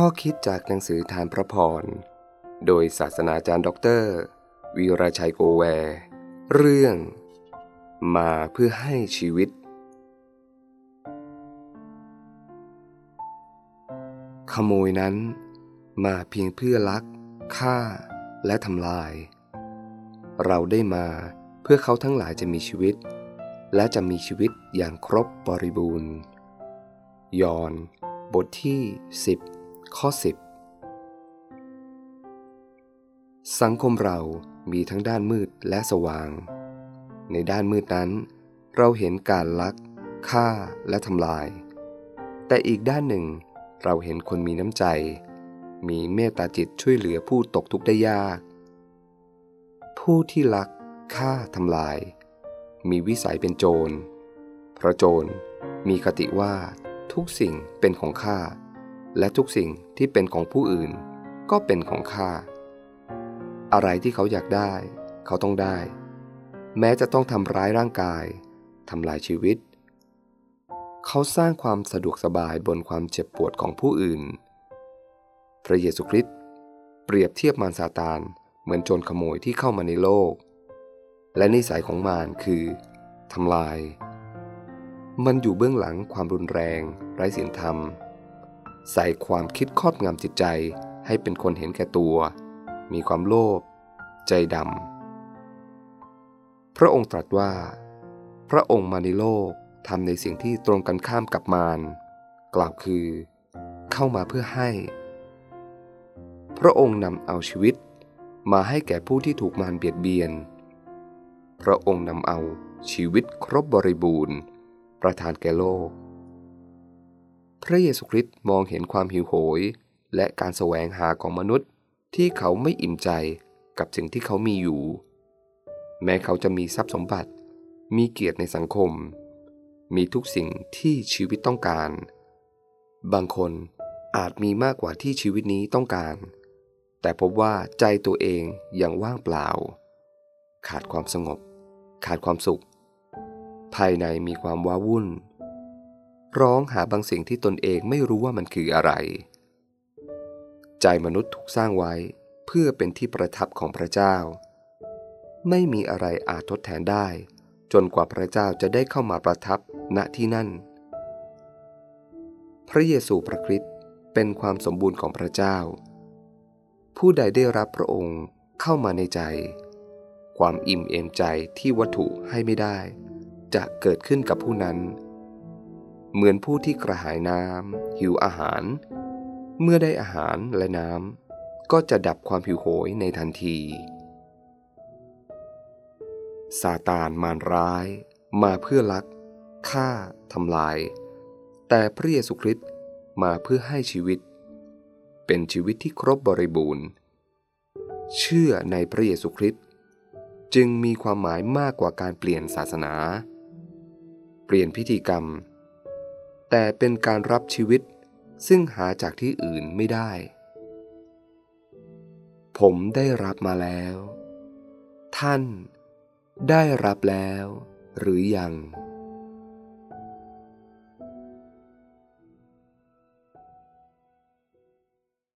ข้อคิดจากหนังสือธารพระพร โดยศาสนาจารย์ด็อกเตอร์ วีรชัยโกแวร์เรื่อง มาเพื่อให้ชีวิต ขโมยนั้น มาเพียงเพื่อลัก ฆ่า และทำลาย เราได้มาเพื่อเขาทั้งหลายจะมีชีวิต และจะมีชีวิตอย่างครบบริบูรณ์ ยอนบทที่ 10 ข้อ 10 สังคมเรามีทั้งด้านมืดและสว่าง ในด้านมืดนั้น เราเห็นการลัก ฆ่าและทำลาย แต่อีกด้านหนึ่ง เราเห็นคนมีน้ำใจ มีเมตตาจิตช่วยเหลือผู้ตกทุกข์ได้ยาก ผู้ที่ลัก ฆ่าทำลาย มีวิสัยเป็นโจร เพราะโจรมีคติว่าทุกสิ่งเป็นของข้า และทุกสิ่งที่เป็นของผู้อื่น ก็เป็นของข้า อะไรที่เขาอยากได้ เขาต้องได้ แม้จะต้องทำร้ายร่างกายทำลายชีวิต เขาสร้างความสะดวกสบายบนความเจ็บปวดของผู้อื่น พระเยซูคริสต์เปรียบเทียบมารซาตานเหมือนโจรขโมยที่เข้ามาในโลก และนิสัยของมารคือทำลาย มันอยู่เบื้องหลังความรุนแรง ไร้ศีลธรรม ใส่ความคิดครอบงำจิตใจให้เป็นคนเห็นแก่ตัว มีความโลภ ใจดำ พระองค์ตรัสว่า พระองค์มาในโลกทำในสิ่งที่ตรงกันข้ามกับมารกล่าวคือ เข้ามาเพื่อให้ พระองค์นำเอาชีวิตมาให้แก่ผู้ที่ถูกมารเบียดเบียน พระองค์นำเอาชีวิตครบบริบูรณ์ ประทานแก่โลก พระเยซูคริสต์มองเห็นความหิวโหย และการแสวงหาของมนุษย์ ที่เขาไม่อิ่มใจกับสิ่งที่เขามีอยู่ แม้เขาจะมีทรัพย์สมบัติ มีเกียรติในสังคม มีทุกสิ่งที่ชีวิตต้องการ บางคนอาจมีมากกว่าที่ชีวิตนี้ต้องการ แต่พบว่าใจตัวเองยังว่างเปล่า ขาดความสงบ ขาดความสุข ภายในมีความว้าวุ่น ร้องหาบางสิ่งที่ตนเองไม่รู้ว่ามันคืออะไร ใจมนุษย์ถูกสร้างไว้เพื่อเป็นที่ประทับของพระเจ้า ไม่มีอะไรอาจทดแทนได้ จนกว่าพระเจ้าจะได้เข้ามาประทับณที่นั่น พระเยซูพระคริสต์เป็นความสมบูรณ์ของพระเจ้า ผู้ใดได้รับพระองค์เข้ามาในใจ ความอิ่มเอมใจที่วัตถุให้ไม่ได้ จะเกิดขึ้นกับผู้นั้น เหมือนผู้ที่กระหายน้ำหิวอาหาร เมื่อได้อาหารและน้ำก็จะดับความหิวโหยในทันทีซาตานมารร้ายมาเพื่อลัก ฆ่าทำลาย แต่พระเยซูคริสต์มาเพื่อให้ชีวิต เป็นชีวิตที่ครบบริบูรณ์ เชื่อในพระเยซูคริสต์จึงมีความหมายมากกว่าการเปลี่ยนศาสนา เปลี่ยนพิธีกรรม แต่เป็นการรับชีวิตซึ่งหาจากที่อื่นไม่ได้ ผมได้รับมาแล้ว ท่านได้รับแล้วหรือยัง